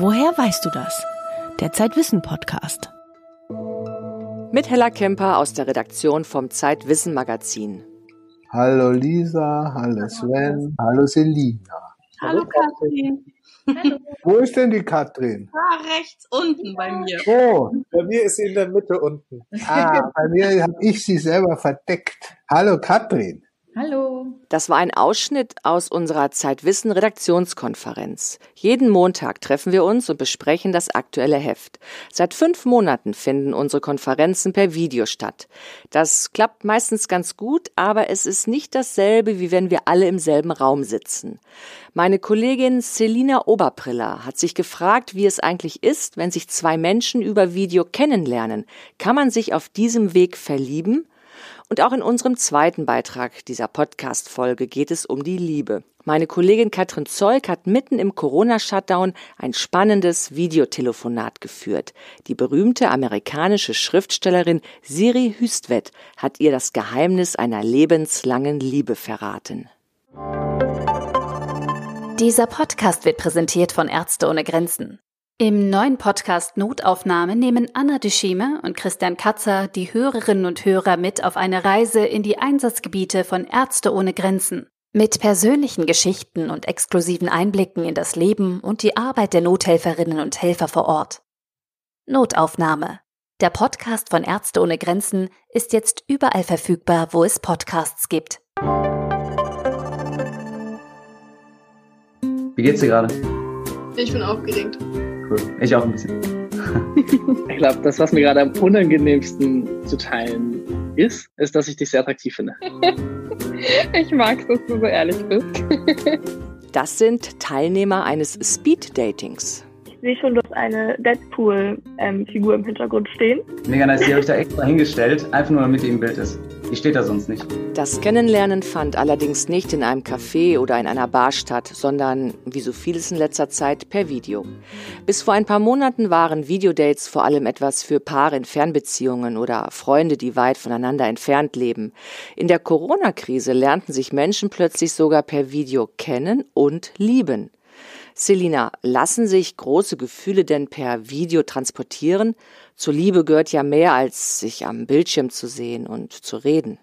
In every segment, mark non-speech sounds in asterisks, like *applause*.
Woher weißt du das? Der Zeitwissen Podcast. Mit Hella Kemper aus der Redaktion vom Zeitwissen Magazin. Hallo Lisa, hallo Sven, hallo Selina. Hallo Katrin. Hallo. Wo ist denn die Katrin? Ah, rechts unten bei mir. Oh, bei mir ist sie in der Mitte unten. Ah, bei mir habe ich sie selber verdeckt. Hallo Katrin. Hallo. Das war ein Ausschnitt aus unserer Zeitwissen Redaktionskonferenz. Jeden Montag treffen wir uns und besprechen das aktuelle Heft. Seit fünf Monaten finden unsere Konferenzen per Video statt. Das klappt meistens ganz gut, aber es ist nicht dasselbe, wie wenn wir alle im selben Raum sitzen. Meine Kollegin Selina Oberpriller hat sich gefragt, wie es eigentlich ist, wenn sich zwei Menschen über Video kennenlernen. Kann man sich auf diesem Weg verlieben? Und auch in unserem zweiten Beitrag dieser Podcast-Folge geht es um die Liebe. Meine Kollegin Katrin Zeug hat mitten im Corona-Shutdown ein spannendes Videotelefonat geführt. Die berühmte amerikanische Schriftstellerin Siri Hüstvedt hat ihr das Geheimnis einer lebenslangen Liebe verraten. Dieser Podcast wird präsentiert von Ärzte ohne Grenzen. Im neuen Podcast Notaufnahme nehmen Anna Duschime und Christian Katzer die Hörerinnen und Hörer mit auf eine Reise in die Einsatzgebiete von Ärzte ohne Grenzen. Mit persönlichen Geschichten und exklusiven Einblicken in das Leben und die Arbeit der Nothelferinnen und Helfer vor Ort. Notaufnahme. Der Podcast von Ärzte ohne Grenzen ist jetzt überall verfügbar, wo es Podcasts gibt. Wie geht's dir gerade? Ich bin aufgeregt. Cool. Ich auch ein bisschen. ich glaube, das, was mir gerade am unangenehmsten zu teilen ist, ist, dass ich dich sehr attraktiv finde. *laughs* ich mag dass du so ehrlich bist. *laughs* das sind Teilnehmer eines Speed-Datings. Ich sehe schon, du hast eine Deadpool-Figur im Hintergrund stehen. Mega nice, die habe ich da extra hingestellt, einfach nur damit die im Bild ist. Die steht da sonst nicht. Das Kennenlernen fand allerdings nicht in einem Café oder in einer Bar statt, sondern, wie so vieles in letzter Zeit, per Video. Bis vor ein paar Monaten waren Videodates vor allem etwas für Paare in Fernbeziehungen oder Freunde, die weit voneinander entfernt leben. In der Corona-Krise lernten sich Menschen plötzlich sogar per Video kennen und lieben. Selina, lassen sich große Gefühle denn per Video transportieren? Zur Liebe gehört ja mehr als sich am Bildschirm zu sehen und zu reden.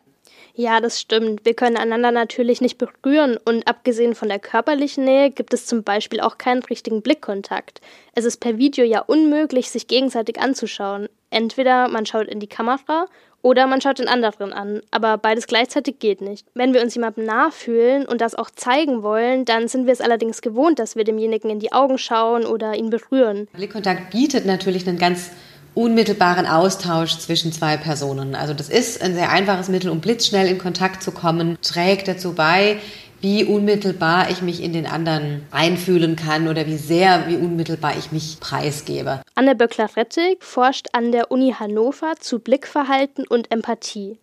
Ja, das stimmt. Wir können einander natürlich nicht berühren und abgesehen von der körperlichen Nähe gibt es zum Beispiel auch keinen richtigen Blickkontakt. Es ist per Video ja unmöglich, sich gegenseitig anzuschauen. Entweder man schaut in die Kamera oder man schaut den anderen an, aber beides gleichzeitig geht nicht. Wenn wir uns jemandem nachfühlen und das auch zeigen wollen, dann sind wir es allerdings gewohnt, dass wir demjenigen in die Augen schauen oder ihn berühren. Blickkontakt bietet natürlich einen ganz unmittelbaren Austausch zwischen zwei Personen. Also das ist ein sehr einfaches Mittel, um blitzschnell in Kontakt zu kommen, trägt dazu bei, wie unmittelbar ich mich in den anderen einfühlen kann oder wie sehr, wie unmittelbar ich mich preisgebe. Anne Böckler-Rettig forscht an der Uni Hannover zu Blickverhalten und Empathie.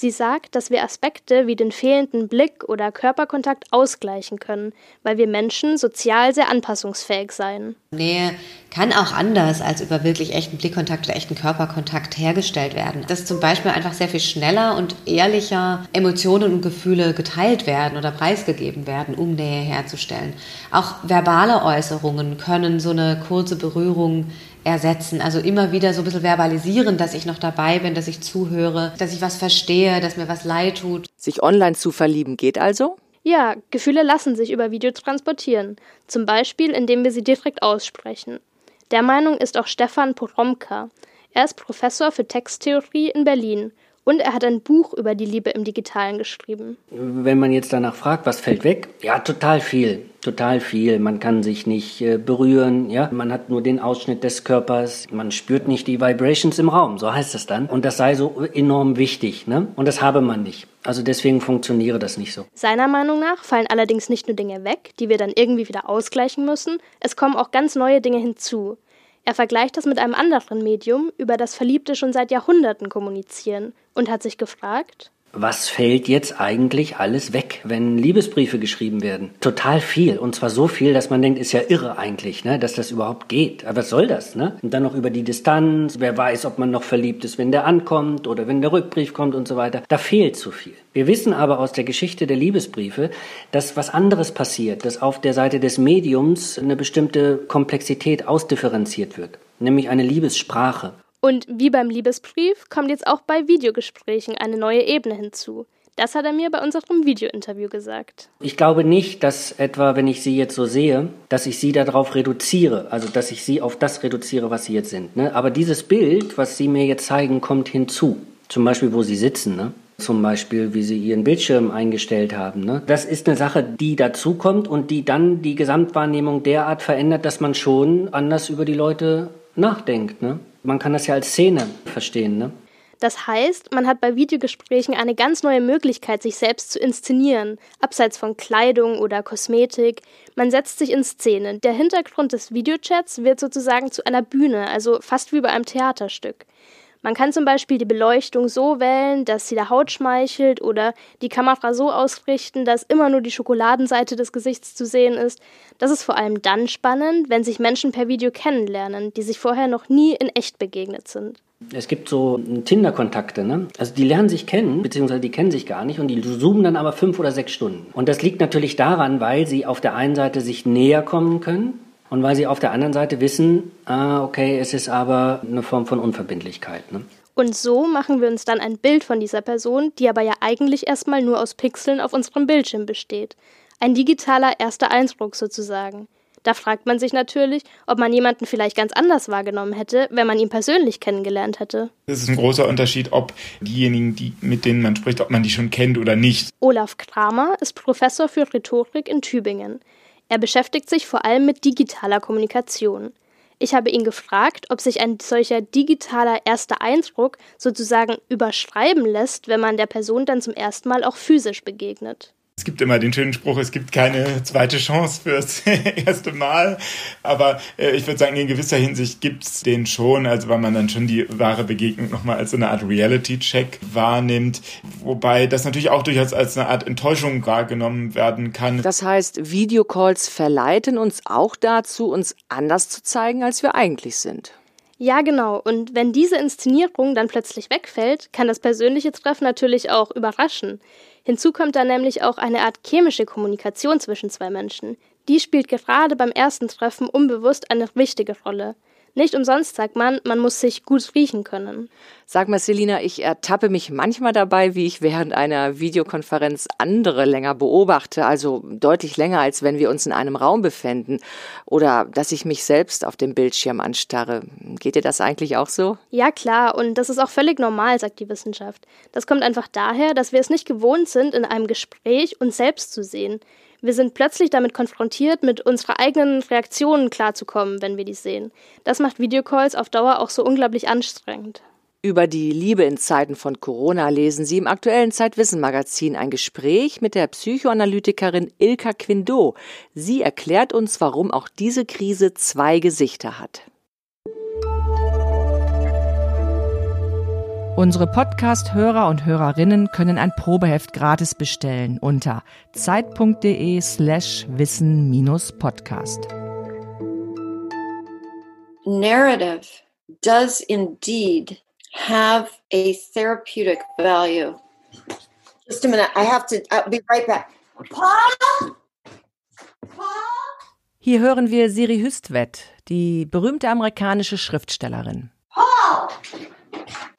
Sie sagt, dass wir Aspekte wie den fehlenden Blick oder Körperkontakt ausgleichen können, weil wir Menschen sozial sehr anpassungsfähig seien. Nähe kann auch anders als über wirklich echten Blickkontakt oder echten Körperkontakt hergestellt werden. Dass zum Beispiel einfach sehr viel schneller und ehrlicher Emotionen und Gefühle geteilt werden oder preisgegeben werden, um Nähe herzustellen. Auch verbale Äußerungen können so eine kurze Berührung ersetzen. Also immer wieder so ein bisschen verbalisieren, dass ich noch dabei bin, dass ich zuhöre, dass ich was verstehe, dass mir was leid tut. Sich online zu verlieben geht also? Ja, Gefühle lassen sich über Video transportieren. Zum Beispiel, indem wir sie direkt aussprechen. Der Meinung ist auch Stefan Poromka. Er ist Professor für Texttheorie in Berlin und er hat ein Buch über die Liebe im Digitalen geschrieben. Wenn man jetzt danach fragt, was fällt weg? Ja, total viel. Total viel. Man kann sich nicht äh, berühren, ja. Man hat nur den Ausschnitt des Körpers. Man spürt nicht die Vibrations im Raum, so heißt es dann. Und das sei so enorm wichtig, ne? Und das habe man nicht. Also deswegen funktioniere das nicht so. Seiner Meinung nach fallen allerdings nicht nur Dinge weg, die wir dann irgendwie wieder ausgleichen müssen, es kommen auch ganz neue Dinge hinzu. Er vergleicht das mit einem anderen Medium, über das Verliebte schon seit Jahrhunderten kommunizieren und hat sich gefragt, was fällt jetzt eigentlich alles weg, wenn Liebesbriefe geschrieben werden? Total viel. Und zwar so viel, dass man denkt, ist ja irre eigentlich, ne, dass das überhaupt geht. Aber was soll das, ne? Und dann noch über die Distanz. Wer weiß, ob man noch verliebt ist, wenn der ankommt oder wenn der Rückbrief kommt und so weiter. Da fehlt zu viel. Wir wissen aber aus der Geschichte der Liebesbriefe, dass was anderes passiert, dass auf der Seite des Mediums eine bestimmte Komplexität ausdifferenziert wird. Nämlich eine Liebessprache. Und wie beim Liebesbrief kommt jetzt auch bei Videogesprächen eine neue Ebene hinzu. Das hat er mir bei unserem Videointerview gesagt. Ich glaube nicht, dass etwa, wenn ich Sie jetzt so sehe, dass ich Sie darauf reduziere, also dass ich Sie auf das reduziere, was Sie jetzt sind. Ne? Aber dieses Bild, was Sie mir jetzt zeigen, kommt hinzu. Zum Beispiel, wo Sie sitzen. Ne? Zum Beispiel, wie Sie Ihren Bildschirm eingestellt haben. Ne? Das ist eine Sache, die dazukommt und die dann die Gesamtwahrnehmung derart verändert, dass man schon anders über die Leute nachdenkt. Ne? Man kann das ja als Szene verstehen, ne? Das heißt, man hat bei Videogesprächen eine ganz neue Möglichkeit, sich selbst zu inszenieren, abseits von Kleidung oder Kosmetik. Man setzt sich in Szene. Der Hintergrund des Videochats wird sozusagen zu einer Bühne, also fast wie bei einem Theaterstück. Man kann zum Beispiel die Beleuchtung so wählen, dass sie der Haut schmeichelt oder die Kamera so ausrichten, dass immer nur die Schokoladenseite des Gesichts zu sehen ist. Das ist vor allem dann spannend, wenn sich Menschen per Video kennenlernen, die sich vorher noch nie in echt begegnet sind. Es gibt so Tinder-Kontakte, ne? Also die lernen sich kennen, beziehungsweise die kennen sich gar nicht und die zoomen dann aber fünf oder sechs Stunden. Und das liegt natürlich daran, weil sie auf der einen Seite sich näher kommen können und weil sie auf der anderen Seite wissen, ah, okay, es ist aber eine Form von Unverbindlichkeit. Ne? Und so machen wir uns dann ein Bild von dieser Person, die aber ja eigentlich erstmal nur aus Pixeln auf unserem Bildschirm besteht. Ein digitaler erster Eindruck sozusagen. Da fragt man sich natürlich, ob man jemanden vielleicht ganz anders wahrgenommen hätte, wenn man ihn persönlich kennengelernt hätte. Es ist ein großer Unterschied, ob diejenigen, die, mit denen man spricht, ob man die schon kennt oder nicht. Olaf Kramer ist Professor für Rhetorik in Tübingen. Er beschäftigt sich vor allem mit digitaler Kommunikation. Ich habe ihn gefragt, ob sich ein solcher digitaler erster Eindruck sozusagen überschreiben lässt, wenn man der Person dann zum ersten Mal auch physisch begegnet. Es gibt immer den schönen Spruch, es gibt keine zweite Chance fürs *laughs* erste Mal. Aber äh, ich würde sagen, in gewisser Hinsicht gibt es den schon, also weil man dann schon die wahre Begegnung nochmal als so eine Art Reality-Check wahrnimmt. Wobei das natürlich auch durchaus als eine Art Enttäuschung wahrgenommen werden kann. Das heißt, Videocalls verleiten uns auch dazu, uns anders zu zeigen, als wir eigentlich sind. Ja, genau. Und wenn diese Inszenierung dann plötzlich wegfällt, kann das persönliche Treffen natürlich auch überraschen. Hinzu kommt dann nämlich auch eine Art chemische Kommunikation zwischen zwei Menschen. Die spielt gerade beim ersten Treffen unbewusst eine wichtige Rolle. Nicht umsonst sagt man, man muss sich gut riechen können. Sag mal, Selina, ich ertappe mich manchmal dabei, wie ich während einer Videokonferenz andere länger beobachte, also deutlich länger, als wenn wir uns in einem Raum befänden. Oder dass ich mich selbst auf dem Bildschirm anstarre. Geht dir das eigentlich auch so? Ja, klar, und das ist auch völlig normal, sagt die Wissenschaft. Das kommt einfach daher, dass wir es nicht gewohnt sind, in einem Gespräch uns selbst zu sehen. Wir sind plötzlich damit konfrontiert, mit unserer eigenen Reaktionen klarzukommen, wenn wir die sehen. Das macht Videocalls auf Dauer auch so unglaublich anstrengend. Über die Liebe in Zeiten von Corona lesen Sie im aktuellen Zeitwissen-Magazin ein Gespräch mit der Psychoanalytikerin Ilka Quindot. Sie erklärt uns, warum auch diese Krise zwei Gesichter hat. Unsere Podcast-Hörer und Hörerinnen können ein Probeheft gratis bestellen unter zeit.de slash wissen-podcast. Narrative does indeed have a therapeutic value. Just a minute, I have to, I'll be right back. Paul? Hier hören wir Siri Hüstvedt, die berühmte amerikanische Schriftstellerin. Paul!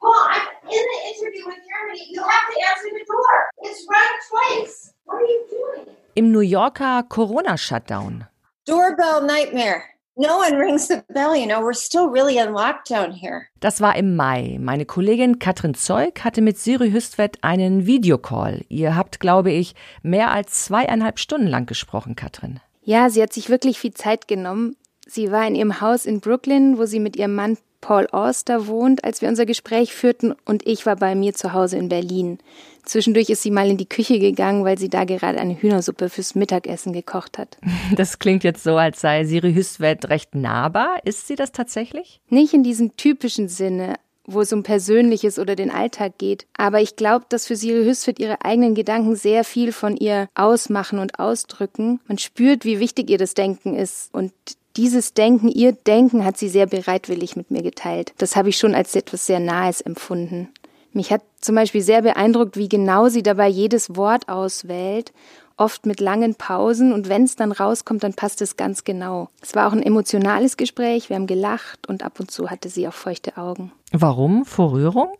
Paul, in the interview with Germany. You have to answer the door. It's run twice. What are you doing? Im New Yorker Corona-Shutdown. Doorbell nightmare. No one rings the bell, you know. We're still really in lockdown here. Das war im Mai. Meine Kollegin Katrin Zeug hatte mit Siri Hüstvedt einen Videocall. Ihr habt, glaube ich, mehr als zweieinhalb Stunden lang gesprochen, Katrin. Ja, sie hat sich wirklich viel Zeit genommen. Sie war in ihrem Haus in Brooklyn, wo sie mit ihrem Mann Paul Auster wohnt, als wir unser Gespräch führten, und ich war bei mir zu Hause in Berlin. Zwischendurch ist sie mal in die Küche gegangen, weil sie da gerade eine Hühnersuppe fürs Mittagessen gekocht hat. *laughs* Das klingt jetzt so, als sei Siri Hüstvedt recht nahbar. Ist sie das tatsächlich? Nicht in diesem typischen Sinne. wo es um Persönliches oder den Alltag geht. Aber ich glaube, dass für Siri Hüsfit ihre eigenen Gedanken sehr viel von ihr ausmachen und ausdrücken. Man spürt, wie wichtig ihr das Denken ist und dieses Denken, ihr Denken hat sie sehr bereitwillig mit mir geteilt. Das habe ich schon als etwas sehr Nahes empfunden. Mich hat zum Beispiel sehr beeindruckt, wie genau sie dabei jedes Wort auswählt oft mit langen Pausen und wenn es dann rauskommt, dann passt es ganz genau. Es war auch ein emotionales Gespräch, wir haben gelacht und ab und zu hatte sie auch feuchte Augen. Warum? Vor Rührung?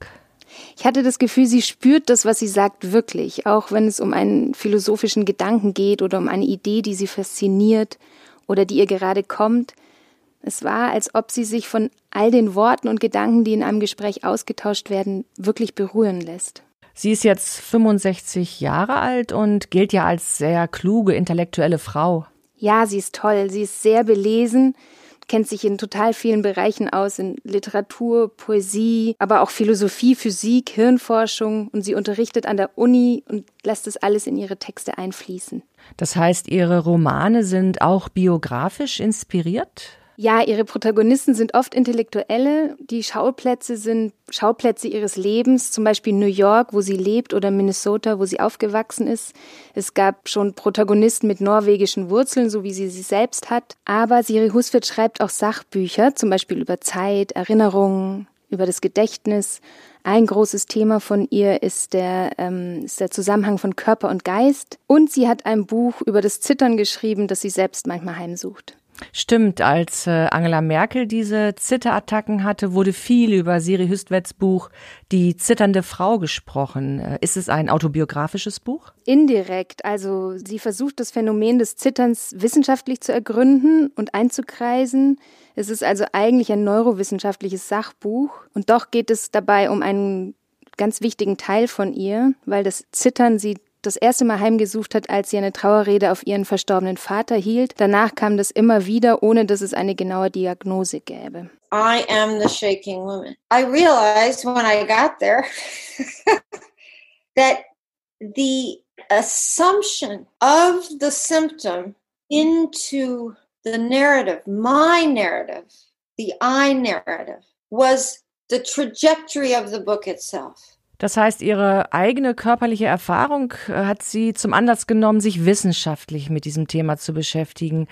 Ich hatte das Gefühl, sie spürt das, was sie sagt, wirklich, auch wenn es um einen philosophischen Gedanken geht oder um eine Idee, die sie fasziniert oder die ihr gerade kommt. Es war, als ob sie sich von all den Worten und Gedanken, die in einem Gespräch ausgetauscht werden, wirklich berühren lässt. Sie ist jetzt 65 Jahre alt und gilt ja als sehr kluge, intellektuelle Frau. Ja, sie ist toll. Sie ist sehr belesen, kennt sich in total vielen Bereichen aus, in Literatur, Poesie, aber auch Philosophie, Physik, Hirnforschung. Und sie unterrichtet an der Uni und lässt es alles in ihre Texte einfließen. Das heißt, ihre Romane sind auch biografisch inspiriert? Ja, ihre Protagonisten sind oft Intellektuelle. Die Schauplätze sind Schauplätze ihres Lebens, zum Beispiel New York, wo sie lebt, oder Minnesota, wo sie aufgewachsen ist. Es gab schon Protagonisten mit norwegischen Wurzeln, so wie sie sie selbst hat. Aber Siri Husfeld schreibt auch Sachbücher, zum Beispiel über Zeit, Erinnerungen, über das Gedächtnis. Ein großes Thema von ihr ist der, ähm, ist der Zusammenhang von Körper und Geist. Und sie hat ein Buch über das Zittern geschrieben, das sie selbst manchmal heimsucht. Stimmt, als äh, Angela Merkel diese Zitterattacken hatte, wurde viel über Siri Hüstwets Buch Die zitternde Frau gesprochen. Äh, ist es ein autobiografisches Buch? Indirekt. Also sie versucht das Phänomen des Zitterns wissenschaftlich zu ergründen und einzukreisen. Es ist also eigentlich ein neurowissenschaftliches Sachbuch. Und doch geht es dabei um einen ganz wichtigen Teil von ihr, weil das Zittern sie das erste Mal heimgesucht hat, als sie eine Trauerrede auf ihren verstorbenen Vater hielt. Danach kam das immer wieder, ohne dass es eine genaue Diagnose gäbe. I am the shaking woman. I realized when I got there *laughs* that the assumption of the symptom into the narrative, my narrative, the I narrative, was the trajectory of the book itself. Das heißt, ihre eigene körperliche Erfahrung äh, hat sie zum Anlass genommen, sich wissenschaftlich mit diesem Thema zu beschäftigen.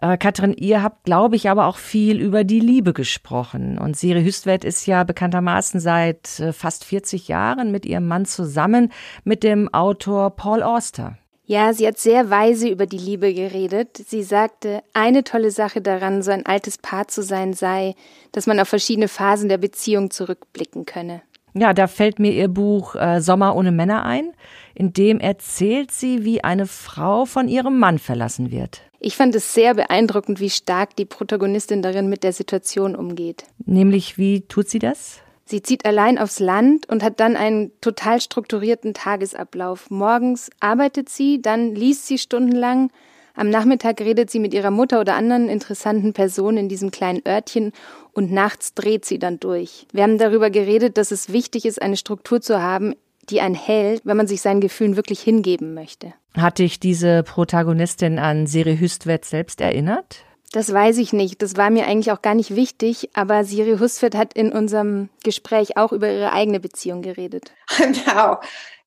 Äh, Katrin, ihr habt, glaube ich, aber auch viel über die Liebe gesprochen. Und Siri Hüstwert ist ja bekanntermaßen seit äh, fast 40 Jahren mit ihrem Mann zusammen, mit dem Autor Paul Auster. Ja, sie hat sehr weise über die Liebe geredet. Sie sagte, eine tolle Sache daran, so ein altes Paar zu sein, sei, dass man auf verschiedene Phasen der Beziehung zurückblicken könne. Ja, da fällt mir ihr Buch äh, Sommer ohne Männer ein. In dem erzählt sie, wie eine Frau von ihrem Mann verlassen wird. Ich fand es sehr beeindruckend, wie stark die Protagonistin darin mit der Situation umgeht. Nämlich, wie tut sie das? Sie zieht allein aufs Land und hat dann einen total strukturierten Tagesablauf. Morgens arbeitet sie, dann liest sie stundenlang, am Nachmittag redet sie mit ihrer Mutter oder anderen interessanten Personen in diesem kleinen Örtchen und nachts dreht sie dann durch. Wir haben darüber geredet, dass es wichtig ist, eine Struktur zu haben, die einen hält, wenn man sich seinen Gefühlen wirklich hingeben möchte. Hat dich diese Protagonistin an Siri Hüstvedt selbst erinnert? Das weiß ich nicht. Das war mir eigentlich auch gar nicht wichtig. Aber Siri Hüstvedt hat in unserem Gespräch auch über ihre eigene Beziehung geredet. *laughs* I'm now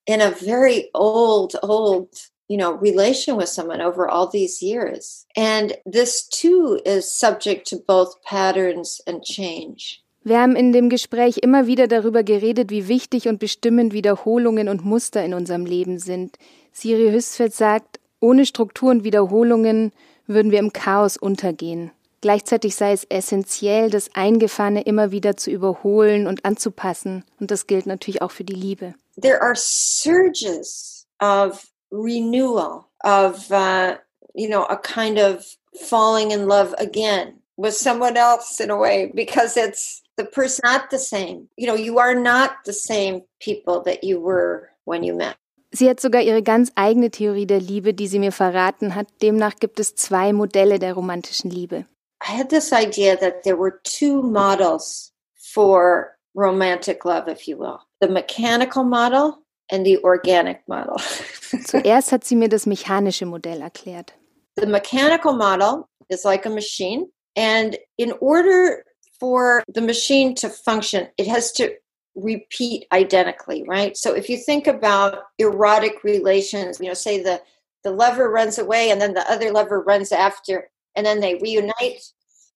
in a very old, old you know relation with someone over all these years and this too is subject to both patterns and change wir haben in dem Gespräch immer wieder darüber geredet, wie wichtig und bestimmend Wiederholungen und Muster in unserem Leben sind. Siri Hüstfeld sagt, ohne Struktur und Wiederholungen würden wir im Chaos untergehen. Gleichzeitig sei es essentiell, das Eingefahrene immer wieder zu überholen und anzupassen. Und das gilt natürlich auch für die Liebe. There are surges of renewal of uh, you know a kind of falling in love again with someone else in a way because it's the person not the same you know you are not the same people that you were when you met Sie hat sogar ihre ganz eigene Theorie der Liebe, die sie mir verraten hat. Demnach gibt es zwei Modelle der romantischen Liebe. I had this idea that there were two models for romantic love, if you will. The mechanical model and the organic model. *laughs* Zuerst hat sie mir das mechanische Modell erklärt. The mechanical model is like a machine and in order for the machine to function, it has to repeat identically, right? So if you think about erotic relations, you know, say the the lover runs away and then the other lover runs after and then they reunite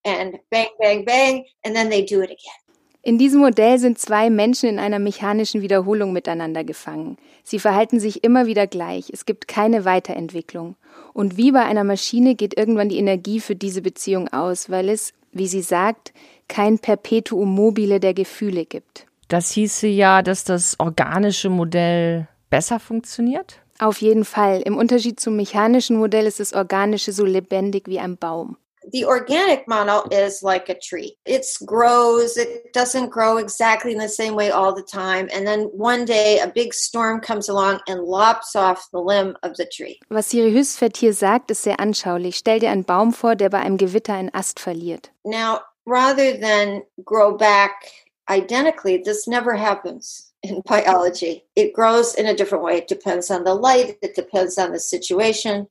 and bang bang bang and then they do it again. In diesem Modell sind zwei Menschen in einer mechanischen Wiederholung miteinander gefangen. Sie verhalten sich immer wieder gleich. Es gibt keine Weiterentwicklung. Und wie bei einer Maschine geht irgendwann die Energie für diese Beziehung aus, weil es, wie sie sagt, kein Perpetuum mobile der Gefühle gibt. Das hieße ja, dass das organische Modell besser funktioniert? Auf jeden Fall. Im Unterschied zum mechanischen Modell ist das organische so lebendig wie ein Baum. The organic model is like a tree. It grows, it doesn't grow exactly in the same way all the time. And then one day a big storm comes along and lops off the limb of the tree. Was Siri Hüsfeld hier sagt, ist sehr anschaulich. Stell dir einen Baum vor, der bei einem Gewitter einen Ast verliert. Now, rather than grow back identically, this never happens in *laughs* biology. It grows in a different way. It depends on the light, it depends on the situation,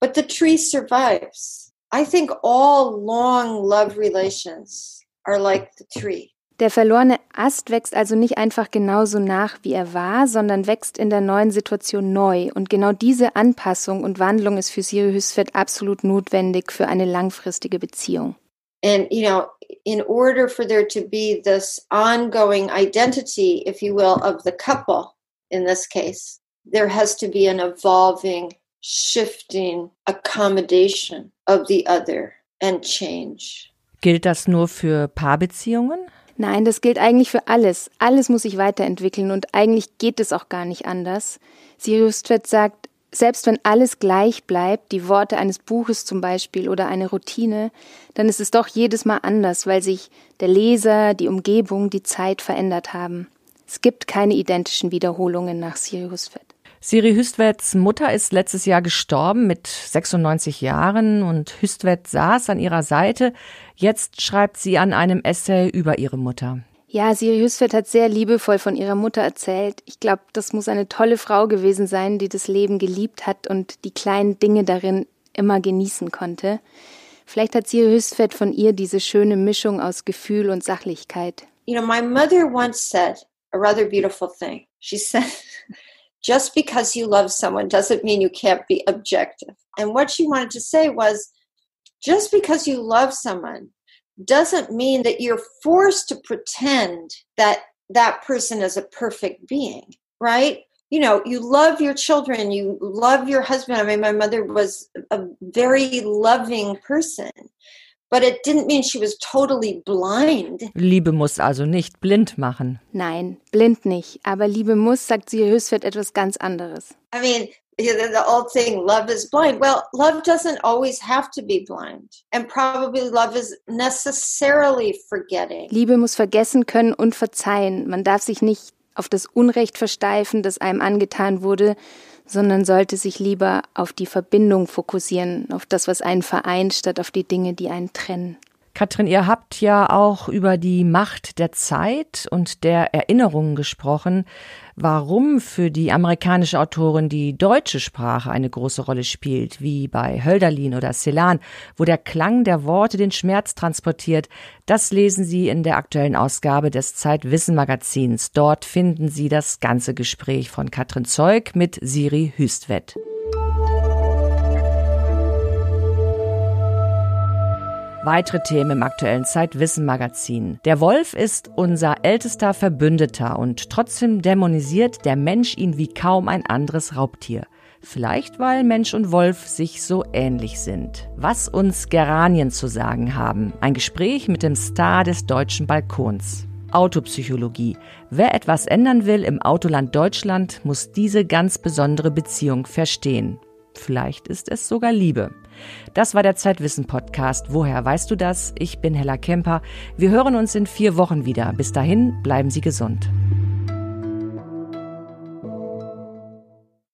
but the tree survives. I think all long love relations are like the tree. Der verlorene Ast wächst also nicht einfach genauso nach, wie er war, sondern wächst in der neuen Situation neu. Und genau diese Anpassung und Wandlung ist für Siri Hüsfeld absolut notwendig für eine langfristige Beziehung. And, you know, in order for there to be this ongoing identity, if you will, of the couple in this case, there has to be an evolving, shifting accommodation of the other and change. Gilt das nur für Paarbeziehungen? Nein, das gilt eigentlich für alles. Alles muss sich weiterentwickeln und eigentlich geht es auch gar nicht anders. Sirius Tvet sagt, selbst wenn alles gleich bleibt, die Worte eines Buches zum Beispiel oder eine Routine, dann ist es doch jedes Mal anders, weil sich der Leser, die Umgebung, die Zeit verändert haben. Es gibt keine identischen Wiederholungen nach Siri Hüstvedt. Siri Hüstvedts Mutter ist letztes Jahr gestorben mit 96 Jahren und Hüstvedt saß an ihrer Seite. Jetzt schreibt sie an einem Essay über ihre Mutter. Ja, Siri Hüsfeld hat sehr liebevoll von ihrer Mutter erzählt. Ich glaube, das muss eine tolle Frau gewesen sein, die das Leben geliebt hat und die kleinen Dinge darin immer genießen konnte. Vielleicht hat Siri Hüsfeld von ihr diese schöne Mischung aus Gefühl und Sachlichkeit. You know, my mother once said a rather beautiful thing. She said, just because you love someone doesn't mean you can't be objective. And what she wanted to say was, just because you love someone doesn't mean that you're forced to pretend that that person is a perfect being, right? You know, you love your children, you love your husband. I mean, my mother was a very loving person, but it didn't mean she was totally blind. Liebe muss also nicht blind machen. Nein, blind nicht. Aber Liebe muss, sagt sie Höchstfeld, etwas ganz anderes. I mean, the old thing, love is blind. Well, love doesn't always have to be blind. And probably love is necessarily forgetting. Liebe muss vergessen können und verzeihen. Man darf sich nicht auf das Unrecht versteifen, das einem angetan wurde, sondern sollte sich lieber auf die Verbindung fokussieren, auf das, was einen vereint, statt auf die Dinge, die einen trennen. Katrin, ihr habt ja auch über die Macht der Zeit und der Erinnerungen gesprochen. Warum für die amerikanische Autorin die deutsche Sprache eine große Rolle spielt, wie bei Hölderlin oder Celan, wo der Klang der Worte den Schmerz transportiert, das lesen Sie in der aktuellen Ausgabe des Zeitwissen Magazins. Dort finden Sie das ganze Gespräch von Katrin Zeug mit Siri Hüstvedt. Weitere Themen im aktuellen Zeitwissen Magazin. Der Wolf ist unser ältester Verbündeter und trotzdem dämonisiert der Mensch ihn wie kaum ein anderes Raubtier. Vielleicht weil Mensch und Wolf sich so ähnlich sind. Was uns Geranien zu sagen haben. Ein Gespräch mit dem Star des deutschen Balkons. Autopsychologie. Wer etwas ändern will im Autoland Deutschland, muss diese ganz besondere Beziehung verstehen. Vielleicht ist es sogar Liebe. Das war der Zeitwissen-Podcast. Woher weißt du das? Ich bin Hella Kemper. Wir hören uns in vier Wochen wieder. Bis dahin, bleiben Sie gesund.